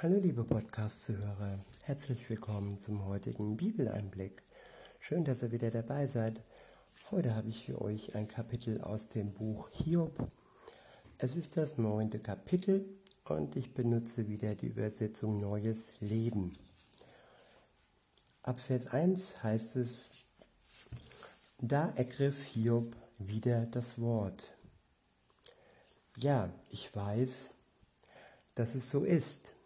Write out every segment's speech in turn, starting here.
Hallo liebe Podcast-Zuhörer, herzlich willkommen zum heutigen Bibeleinblick. Schön, dass ihr wieder dabei seid. Heute habe ich für euch ein Kapitel aus dem Buch Hiob. Es ist das neunte Kapitel und ich benutze wieder die Übersetzung Neues Leben. Ab Vers 1 heißt es, da ergriff Hiob wieder das Wort. Ja, ich weiß, dass es so ist.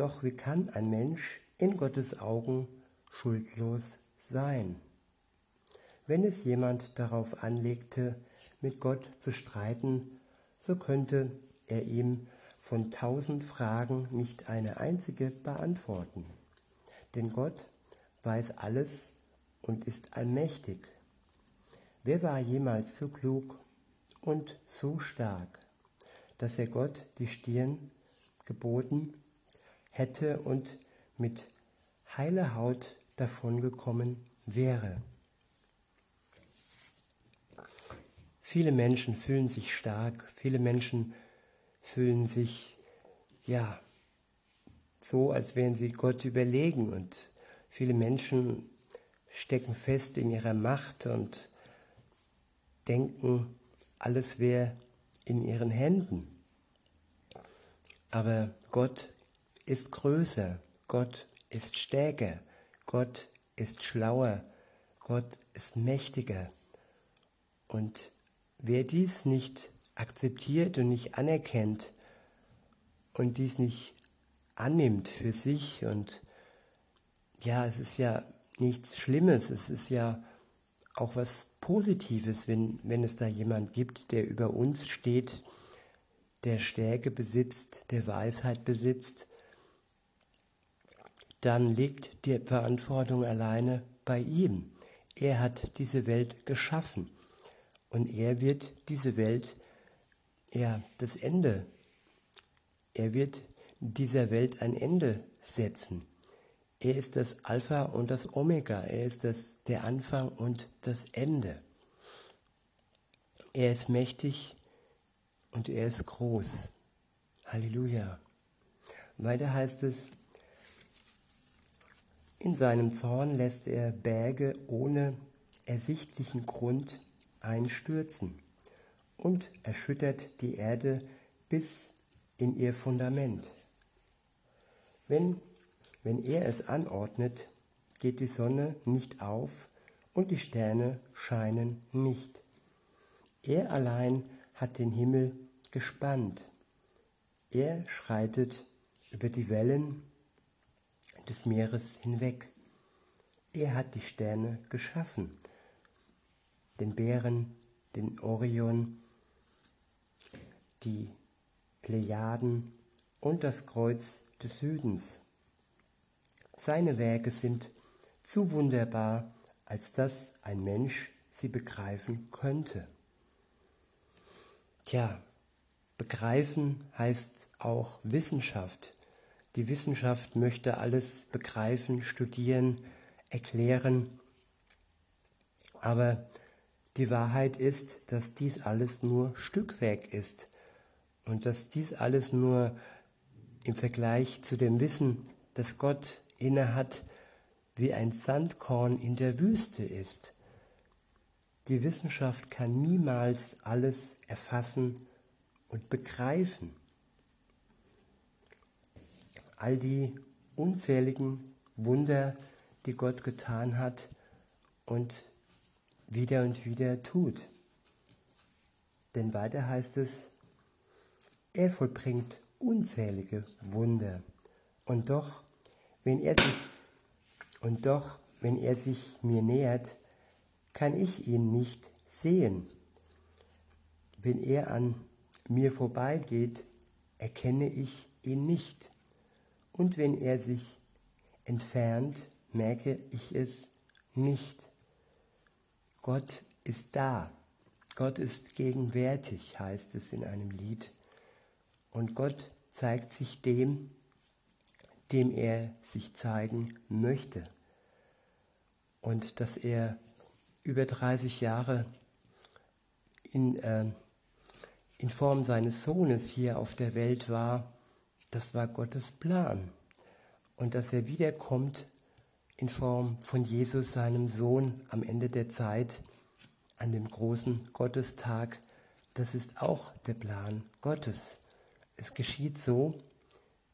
Doch wie kann ein Mensch in Gottes Augen schuldlos sein? Wenn es jemand darauf anlegte, mit Gott zu streiten, so könnte er ihm von tausend Fragen nicht eine einzige beantworten. Denn Gott weiß alles und ist allmächtig. Wer war jemals so klug und so stark, dass er Gott die Stirn geboten hätte und mit heiler Haut davongekommen wäre. Viele Menschen fühlen sich stark, viele Menschen fühlen sich, ja, so, als wären sie Gott überlegen und viele Menschen stecken fest in ihrer Macht und denken, alles wäre in ihren Händen. Aber Gott ist größer, Gott ist stärker, Gott ist schlauer, Gott ist mächtiger. Und wer dies nicht akzeptiert und nicht anerkennt und dies nicht annimmt für sich und ja, es ist ja nichts Schlimmes, es ist ja auch was Positives, wenn, wenn es da jemand gibt, der über uns steht, der Stärke besitzt, der Weisheit besitzt dann liegt die Verantwortung alleine bei ihm. Er hat diese Welt geschaffen und er wird diese Welt, ja, das Ende, er wird dieser Welt ein Ende setzen. Er ist das Alpha und das Omega, er ist das, der Anfang und das Ende. Er ist mächtig und er ist groß. Halleluja. Weiter heißt es, in seinem Zorn lässt er Berge ohne ersichtlichen Grund einstürzen und erschüttert die Erde bis in ihr Fundament. Wenn, wenn er es anordnet, geht die Sonne nicht auf und die Sterne scheinen nicht. Er allein hat den Himmel gespannt. Er schreitet über die Wellen des Meeres hinweg. Er hat die Sterne geschaffen, den Bären, den Orion, die Plejaden und das Kreuz des Südens. Seine Werke sind zu wunderbar, als dass ein Mensch sie begreifen könnte. Tja, begreifen heißt auch Wissenschaft. Die Wissenschaft möchte alles begreifen, studieren, erklären. Aber die Wahrheit ist, dass dies alles nur Stückwerk ist und dass dies alles nur im Vergleich zu dem Wissen, das Gott innehat, wie ein Sandkorn in der Wüste ist. Die Wissenschaft kann niemals alles erfassen und begreifen all die unzähligen Wunder, die Gott getan hat und wieder und wieder tut. Denn weiter heißt es, er vollbringt unzählige Wunder. Und doch, wenn er sich, und doch, wenn er sich mir nähert, kann ich ihn nicht sehen. Wenn er an mir vorbeigeht, erkenne ich ihn nicht und wenn er sich entfernt, merke ich es nicht. Gott ist da. Gott ist gegenwärtig, heißt es in einem Lied. Und Gott zeigt sich dem, dem er sich zeigen möchte. Und dass er über 30 Jahre in, äh, in Form seines Sohnes hier auf der Welt war, das war Gottes Plan. Und dass er wiederkommt in Form von Jesus, seinem Sohn, am Ende der Zeit, an dem großen Gottestag, das ist auch der Plan Gottes. Es geschieht so,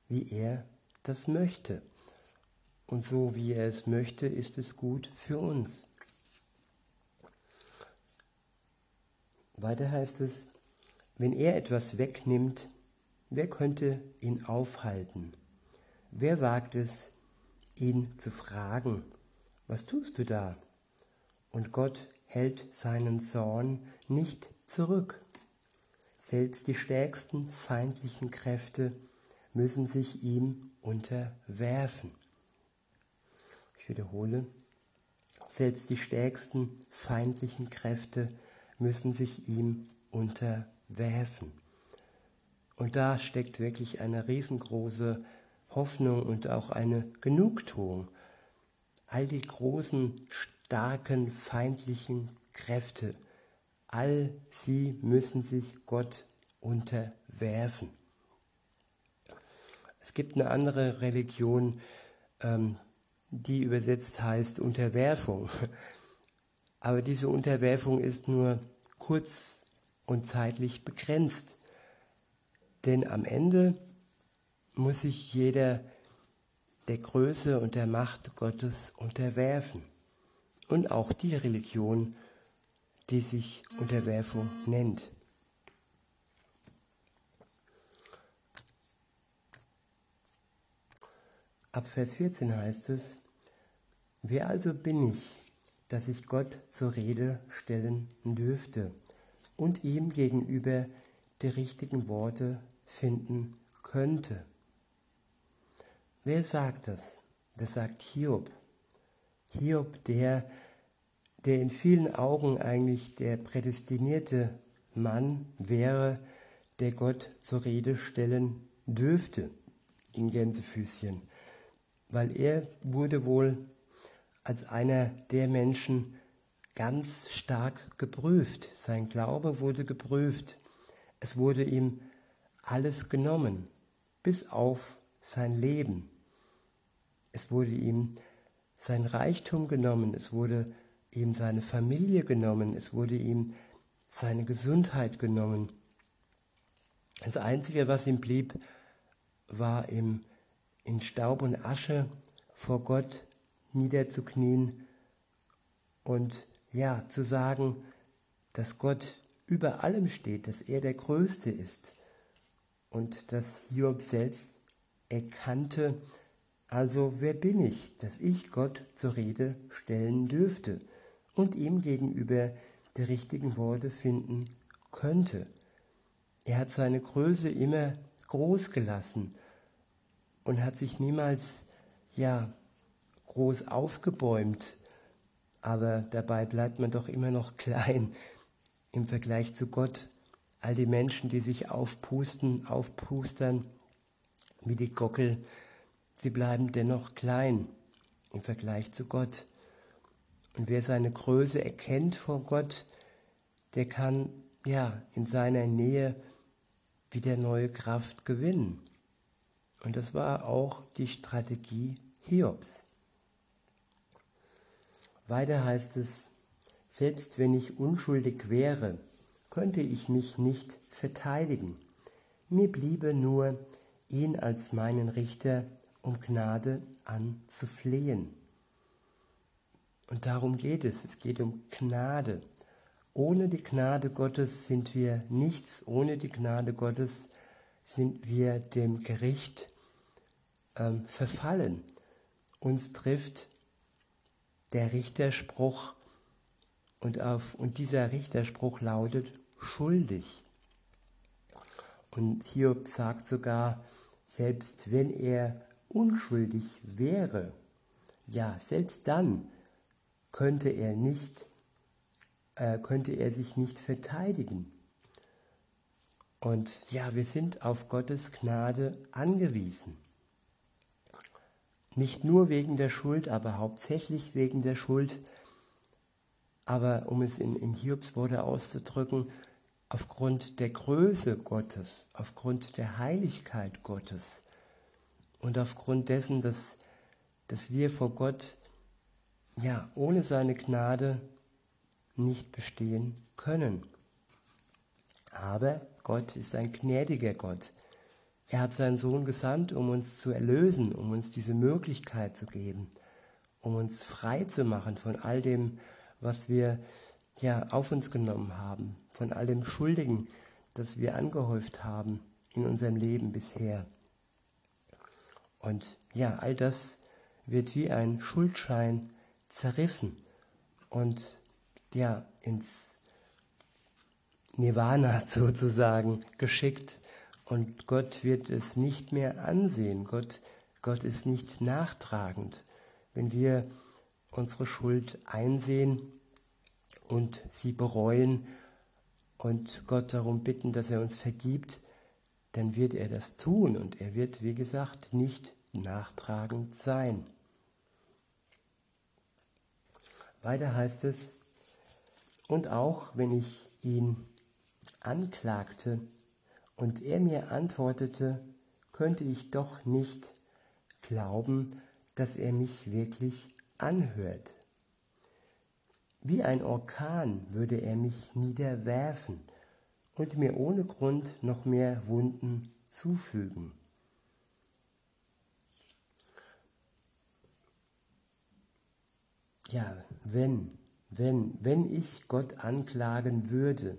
wie er das möchte. Und so wie er es möchte, ist es gut für uns. Weiter heißt es, wenn er etwas wegnimmt, wer könnte ihn aufhalten? Wer wagt es, ihn zu fragen, was tust du da? Und Gott hält seinen Zorn nicht zurück. Selbst die stärksten feindlichen Kräfte müssen sich ihm unterwerfen. Ich wiederhole, selbst die stärksten feindlichen Kräfte müssen sich ihm unterwerfen. Und da steckt wirklich eine riesengroße Hoffnung und auch eine Genugtuung. All die großen, starken, feindlichen Kräfte, all sie müssen sich Gott unterwerfen. Es gibt eine andere Religion, ähm, die übersetzt heißt Unterwerfung. Aber diese Unterwerfung ist nur kurz und zeitlich begrenzt. Denn am Ende muss sich jeder der Größe und der Macht Gottes unterwerfen. Und auch die Religion, die sich Unterwerfung nennt. Ab Vers 14 heißt es, Wer also bin ich, dass ich Gott zur Rede stellen dürfte und ihm gegenüber die richtigen Worte finden könnte? Wer sagt das? Das sagt Hiob. Hiob, der, der in vielen Augen eigentlich der prädestinierte Mann wäre, der Gott zur Rede stellen dürfte, in Gänsefüßchen weil er wurde wohl als einer der Menschen ganz stark geprüft. Sein Glaube wurde geprüft. Es wurde ihm alles genommen, bis auf sein Leben. Es wurde ihm sein Reichtum genommen, es wurde ihm seine Familie genommen, es wurde ihm seine Gesundheit genommen. Das Einzige, was ihm blieb, war ihm in Staub und Asche vor Gott niederzuknien und ja, zu sagen, dass Gott über allem steht, dass er der Größte ist und dass Hiob selbst erkannte, also wer bin ich, dass ich Gott zur Rede stellen dürfte und ihm gegenüber die richtigen Worte finden könnte. Er hat seine Größe immer groß gelassen und hat sich niemals, ja, groß aufgebäumt, aber dabei bleibt man doch immer noch klein im Vergleich zu Gott. All die Menschen, die sich aufpusten, aufpustern, wie die Gockel, sie bleiben dennoch klein im Vergleich zu Gott. Und wer seine Größe erkennt vor Gott, der kann ja in seiner Nähe wieder neue Kraft gewinnen. Und das war auch die Strategie Hiobs. Weiter heißt es, selbst wenn ich unschuldig wäre, könnte ich mich nicht verteidigen. Mir bliebe nur, ihn als meinen Richter um Gnade anzuflehen. Und darum geht es. Es geht um Gnade. Ohne die Gnade Gottes sind wir nichts. Ohne die Gnade Gottes sind wir dem Gericht ähm, verfallen. Uns trifft der Richterspruch und, auf, und dieser Richterspruch lautet schuldig. Und Hiob sagt sogar, selbst wenn er unschuldig wäre, ja, selbst dann könnte er nicht, äh, könnte er sich nicht verteidigen. Und ja, wir sind auf Gottes Gnade angewiesen. Nicht nur wegen der Schuld, aber hauptsächlich wegen der Schuld. Aber um es in, in Hiobs Worte auszudrücken, aufgrund der Größe Gottes, aufgrund der Heiligkeit Gottes, Und aufgrund dessen, dass, dass wir vor Gott ja ohne seine Gnade nicht bestehen können. Aber Gott ist ein gnädiger Gott. Er hat seinen Sohn gesandt, um uns zu erlösen, um uns diese Möglichkeit zu geben, um uns frei zu machen von all dem, was wir ja auf uns genommen haben, von all dem Schuldigen, das wir angehäuft haben in unserem Leben bisher. Und ja, all das wird wie ein Schuldschein zerrissen und ja ins Nirvana sozusagen geschickt und Gott wird es nicht mehr ansehen. Gott, Gott ist nicht nachtragend. Wenn wir unsere Schuld einsehen und sie bereuen und Gott darum bitten, dass er uns vergibt, dann wird er das tun und er wird, wie gesagt, nicht nachtragend sein. Weiter heißt es, und auch wenn ich ihn anklagte und er mir antwortete, könnte ich doch nicht glauben, dass er mich wirklich anhört. Wie ein Orkan würde er mich niederwerfen und mir ohne Grund noch mehr Wunden zufügen. Ja, wenn, wenn, wenn ich Gott anklagen würde,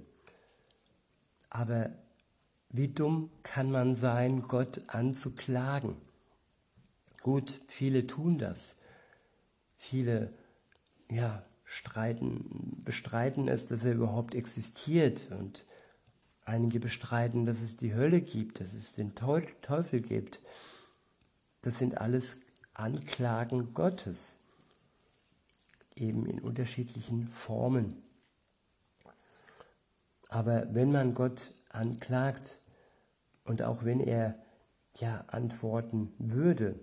aber wie dumm kann man sein, Gott anzuklagen? Gut, viele tun das. Viele, ja, streiten, bestreiten es, dass er überhaupt existiert und einige bestreiten, dass es die Hölle gibt, dass es den Teufel gibt. Das sind alles Anklagen Gottes, eben in unterschiedlichen Formen. Aber wenn man Gott anklagt und auch wenn er ja antworten würde,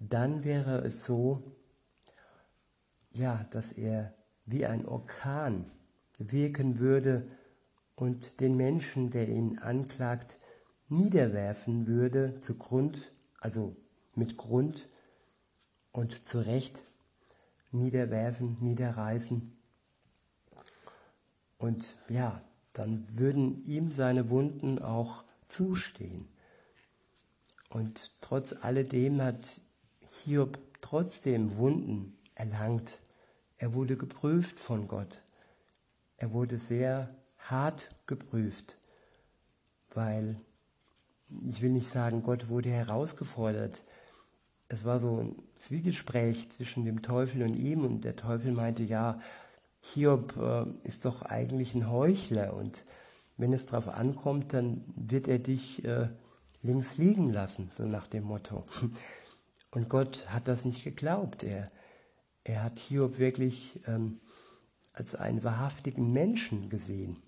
dann wäre es so, ja, dass er wie ein Orkan wirken würde und den Menschen, der ihn anklagt, niederwerfen würde zu Grund, also mit Grund und zu Recht niederwerfen, niederreißen. Und ja, dann würden ihm seine Wunden auch zustehen. Und trotz alledem hat Hiob trotzdem Wunden erlangt. Er wurde geprüft von Gott. Er wurde sehr hart geprüft, weil ich will nicht sagen, Gott wurde herausgefordert. Es war so ein Zwiegespräch zwischen dem Teufel und ihm und der Teufel meinte, ja, Hiob äh, ist doch eigentlich ein Heuchler und wenn es darauf ankommt, dann wird er dich äh, links liegen lassen, so nach dem Motto. Und Gott hat das nicht geglaubt. Er, er hat Hiob wirklich ähm, als einen wahrhaftigen Menschen gesehen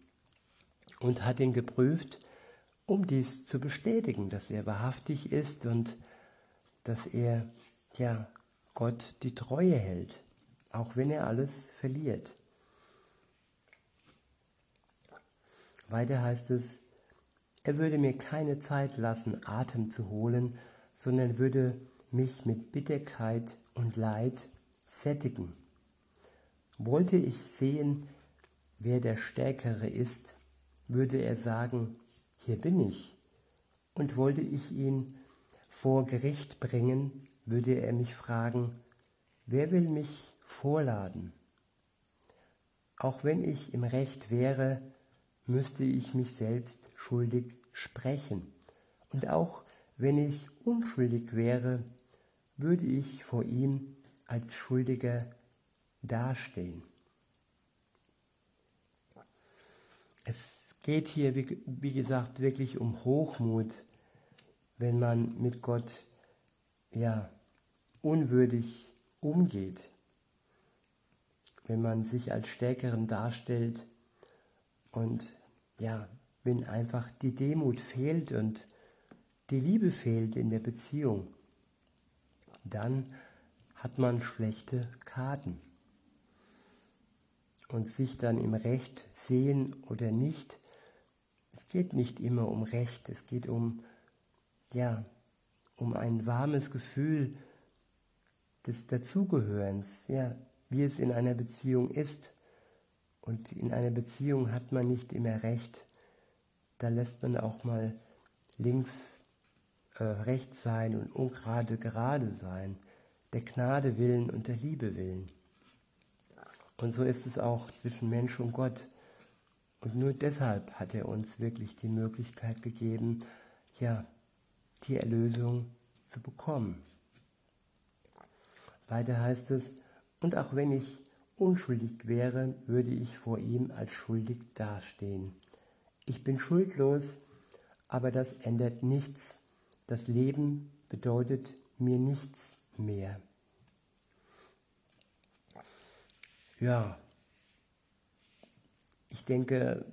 und hat ihn geprüft, um dies zu bestätigen, dass er wahrhaftig ist und dass er ja Gott die Treue hält, auch wenn er alles verliert. Weiter heißt es, er würde mir keine Zeit lassen, Atem zu holen, sondern würde mich mit Bitterkeit und Leid sättigen. Wollte ich sehen, wer der Stärkere ist, würde er sagen, hier bin ich. Und wollte ich ihn vor Gericht bringen, würde er mich fragen, wer will mich vorladen? Auch wenn ich im Recht wäre, müsste ich mich selbst schuldig sprechen. Und auch wenn ich unschuldig wäre, würde ich vor ihm als Schuldiger dastehen. Es geht hier, wie, wie, gesagt, wirklich um Hochmut, wenn man mit Gott ja unwürdig umgeht, wenn man sich als Stärkeren darstellt und ja, wenn einfach die Demut fehlt und die Liebe fehlt in der Beziehung, dann hat man schlechte Karten. Und sich dann im Recht sehen oder nicht, es geht nicht immer um Recht, es geht um, ja, um ein warmes Gefühl des Dazugehörens, ja, wie es in einer Beziehung ist. Und in einer Beziehung hat man nicht immer recht. Da lässt man auch mal links äh, rechts sein und ungerade gerade sein. Der Gnade willen und der Liebe willen. Und so ist es auch zwischen Mensch und Gott. Und nur deshalb hat er uns wirklich die Möglichkeit gegeben, ja, die Erlösung zu bekommen. Weiter heißt es, und auch wenn ich unschuldig wäre, würde ich vor ihm als schuldig dastehen. Ich bin schuldlos, aber das ändert nichts. Das Leben bedeutet mir nichts mehr. Ja, ich denke,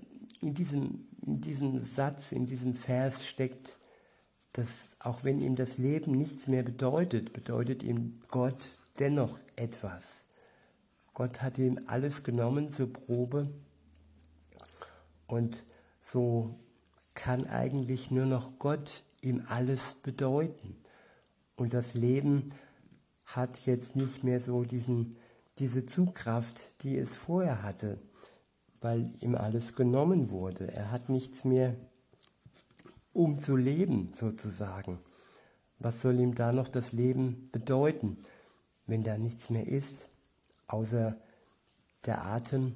in diesem, in diesem Satz, in diesem Vers steckt, dass auch wenn ihm das Leben nichts mehr bedeutet, bedeutet ihm Gott dennoch etwas. Gott hat ihm alles genommen zur Probe und so kann eigentlich nur noch Gott ihm alles bedeuten. Und das Leben hat jetzt nicht mehr so diesen, diese Zugkraft, die es vorher hatte, weil ihm alles genommen wurde. Er hat nichts mehr, um zu leben sozusagen. Was soll ihm da noch das Leben bedeuten, wenn da nichts mehr ist, außer der Atem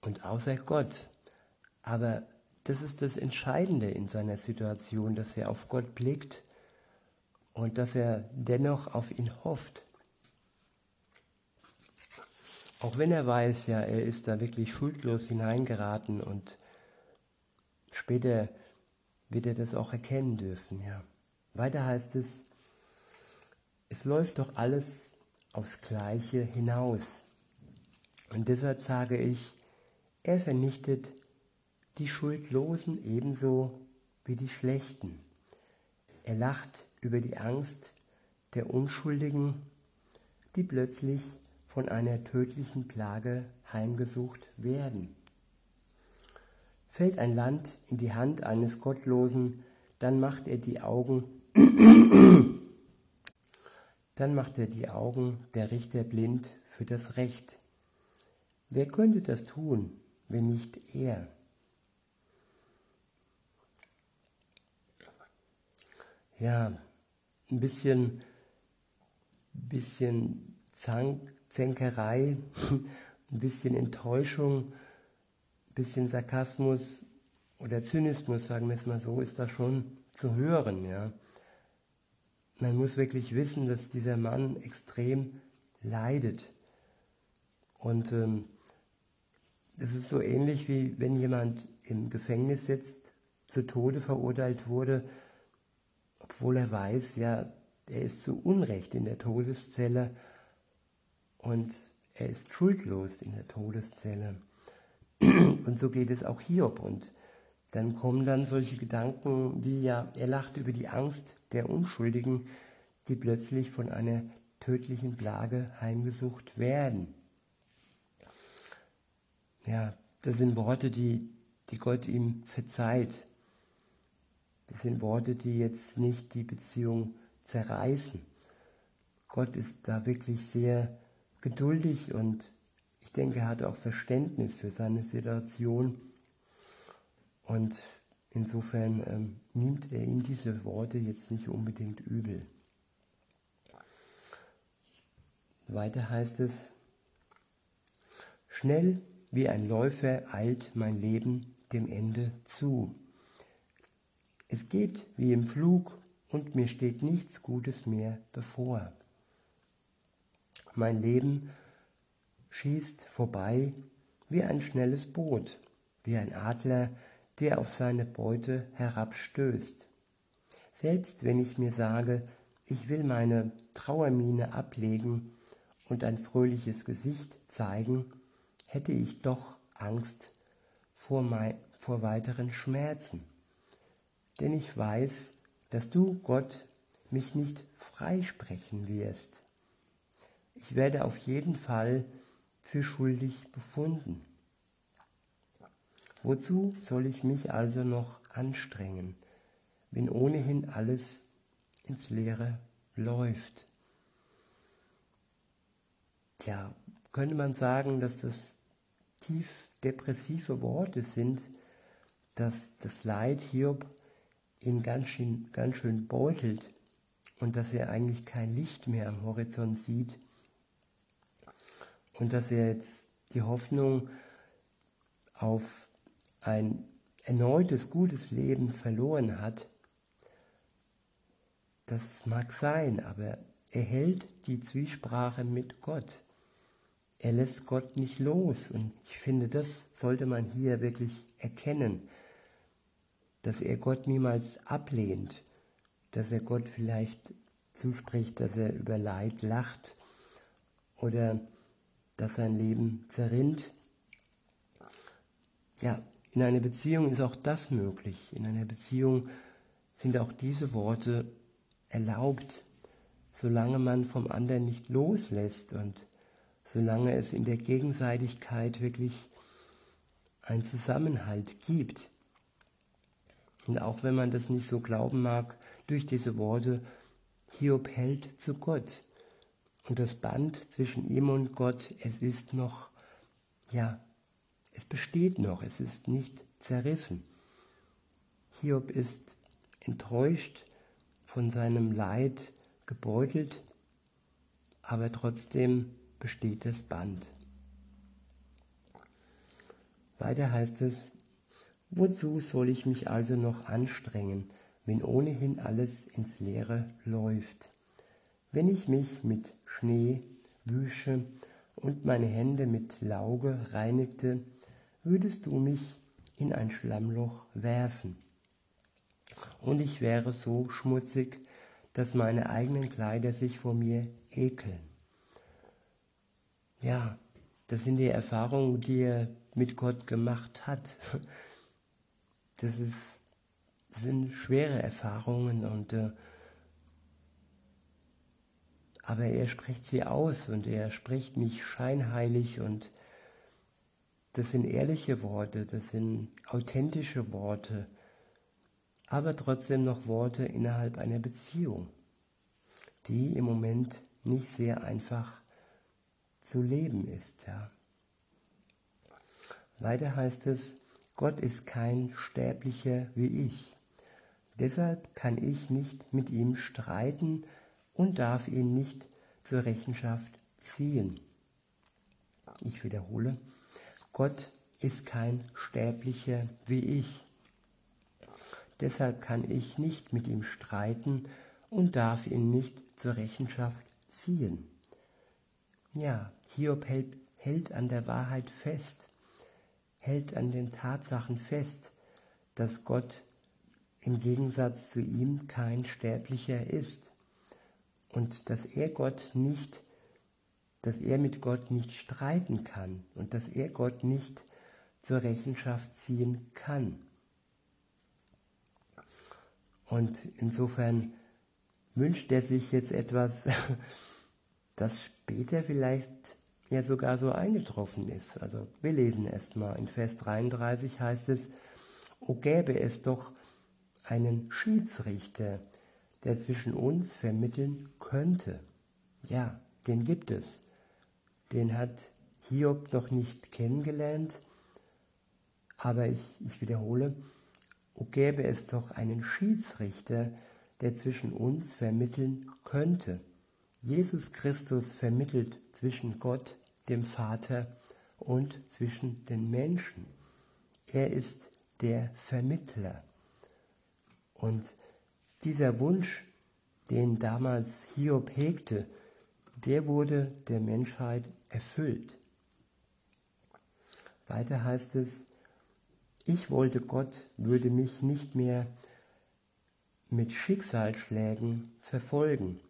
und außer Gott? Aber das ist das Entscheidende in seiner Situation, dass er auf Gott blickt und dass er dennoch auf ihn hofft. Auch wenn er weiß, ja, er ist da wirklich schuldlos hineingeraten und später wird er das auch erkennen dürfen, ja. Weiter heißt es, es läuft doch alles aufs Gleiche hinaus. Und deshalb sage ich, er vernichtet die Schuldlosen ebenso wie die Schlechten. Er lacht über die Angst der Unschuldigen, die plötzlich von einer tödlichen Plage heimgesucht werden. Fällt ein Land in die Hand eines Gottlosen, dann macht er die Augen dann macht er die Augen der Richter blind für das Recht. Wer könnte das tun, wenn nicht er? Ja, ein bisschen, bisschen Zank, Zänkerei, ein bisschen Enttäuschung, ein bisschen Sarkasmus oder Zynismus, sagen wir es mal so, ist da schon zu hören. Ja. Man muss wirklich wissen, dass dieser Mann extrem leidet. Und ähm, es ist so ähnlich wie wenn jemand im Gefängnis sitzt, zu Tode verurteilt wurde, obwohl er weiß, ja, er ist zu Unrecht in der Todeszelle und er ist schuldlos in der Todeszelle. Und so geht es auch Hiob. Und dann kommen dann solche Gedanken wie ja, er lacht über die Angst der Unschuldigen, die plötzlich von einer tödlichen Plage heimgesucht werden. Ja, das sind Worte, die, die Gott ihm verzeiht. Das sind Worte, die jetzt nicht die Beziehung zerreißen. Gott ist da wirklich sehr geduldig und ich denke, er hat auch Verständnis für seine Situation. Und insofern ähm, nimmt er ihm diese Worte jetzt nicht unbedingt übel. Weiter heißt es, schnell wie ein Läufer eilt mein Leben dem Ende zu. Es geht wie im Flug und mir steht nichts Gutes mehr bevor. Mein Leben schießt vorbei wie ein schnelles Boot, wie ein Adler, der auf seine Beute herabstößt. Selbst wenn ich mir sage, ich will meine Trauermiene ablegen und ein fröhliches Gesicht zeigen, hätte ich doch Angst vor, mein, vor weiteren Schmerzen. Denn ich weiß, dass du, Gott, mich nicht freisprechen wirst. Ich werde auf jeden Fall für schuldig befunden. Wozu soll ich mich also noch anstrengen, wenn ohnehin alles ins Leere läuft. Tja, könnte man sagen, dass das tief depressive Worte sind, dass das Leid Hiob ihn ganz schön, ganz schön beutelt und dass er eigentlich kein Licht mehr am Horizont sieht und dass er jetzt die Hoffnung auf ein erneutes gutes Leben verloren hat. Das mag sein, aber er hält die Zwiesprache mit Gott. Er lässt Gott nicht los und ich finde, das sollte man hier wirklich erkennen, dass er Gott niemals ablehnt, dass er Gott vielleicht zuspricht, dass er über Leid lacht oder dass sein Leben zerrinnt. Ja, in einer Beziehung ist auch das möglich. In einer Beziehung sind auch diese Worte erlaubt, solange man vom anderen nicht loslässt und solange es in der Gegenseitigkeit wirklich einen Zusammenhalt gibt. Und auch wenn man das nicht so glauben mag, durch diese Worte, Hiob hält zu Gott. Und das Band zwischen ihm und Gott, es ist noch, ja, es besteht noch, es ist nicht zerrissen. Hiob ist enttäuscht, von seinem Leid gebeutelt, aber trotzdem besteht das Band. Weiter heißt es, wozu soll ich mich also noch anstrengen, wenn ohnehin alles ins Leere läuft? Wenn ich mich mit Schnee wüsche und meine Hände mit Lauge reinigte, würdest du mich in ein Schlammloch werfen. Und ich wäre so schmutzig, dass meine eigenen Kleider sich vor mir ekeln. Ja, das sind die Erfahrungen, die er mit Gott gemacht hat. Das, ist, sind schwere Erfahrungen und äh, aber er spricht sie aus und er spricht nicht scheinheilig und das sind ehrliche Worte, das sind authentische Worte, aber trotzdem noch Worte innerhalb einer Beziehung, die im Moment nicht sehr einfach zu leben ist. Ja. Weiter heißt es, Gott ist kein Sterblicher wie ich. Deshalb kann ich nicht mit ihm streiten und darf ihn nicht zur Rechenschaft ziehen. Ich wiederhole, Gott ist kein Sterblicher wie ich. Deshalb kann ich nicht mit ihm streiten und darf ihn nicht zur Rechenschaft ziehen. Ja, Hiob hält, hält an der Wahrheit fest, hält an den Tatsachen fest, dass Gott im Gegensatz zu ihm kein Sterblicher ist und dass er Gott nicht, dass er mit Gott nicht streiten kann und dass er Gott nicht zur Rechenschaft ziehen kann. Und insofern wünscht er sich jetzt etwas, das später vielleicht ja sogar so eingetroffen ist. Also wir lesen erstmal in Vers 33 heißt es, O gäbe es doch einen Schiedsrichter, der zwischen uns vermitteln könnte. Ja, den gibt es. Den hat Hiob noch nicht kennengelernt, aber ich, ich wiederhole, o gäbe es doch einen Schiedsrichter, der zwischen uns vermitteln könnte. Jesus Christus vermittelt zwischen Gott, dem Vater, und zwischen den Menschen. Er ist der Vermittler. Und dieser Wunsch, den damals Hiob hegte, der wurde der Menschheit erfüllt. Weiter heißt es, ich wollte Gott würde mich nicht mehr mit Schicksalsschlägen verfolgen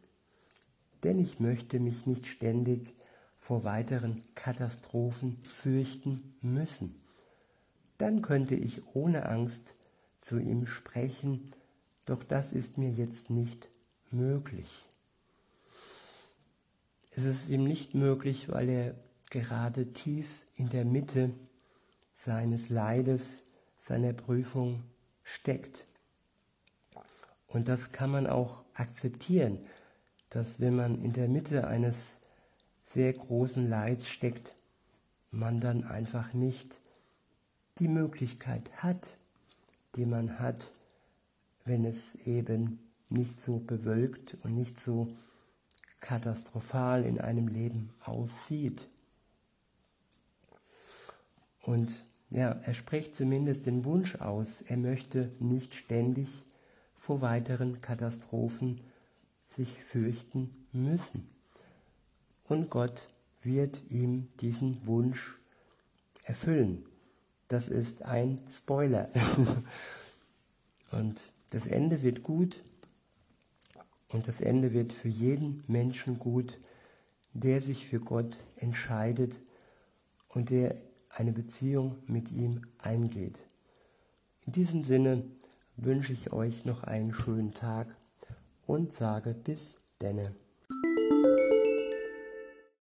denn ich möchte mich nicht ständig vor weiteren Katastrophen fürchten müssen. Dann könnte ich ohne Angst zu ihm sprechen, doch das ist mir jetzt nicht möglich. Es ist ihm nicht möglich, weil er gerade tief in der Mitte seines Leides, seiner Prüfung steckt. Und das kann man auch akzeptieren, dass wenn man in der Mitte eines sehr großen Leids steckt, man dann einfach nicht die Möglichkeit hat, die man hat, wenn es eben nicht so bewölkt und nicht so katastrophal in einem Leben aussieht. Und ja, er spricht zumindest den Wunsch aus, er möchte nicht ständig vor weiteren Katastrophen sich fürchten müssen. Und Gott wird ihm diesen Wunsch erfüllen. Das ist ein Spoiler. und das Ende wird gut und das Ende wird für jeden Menschen gut, der sich für Gott entscheidet und der eine Beziehung mit ihm eingeht. In diesem Sinne wünsche ich euch noch einen schönen Tag und sage bis denne.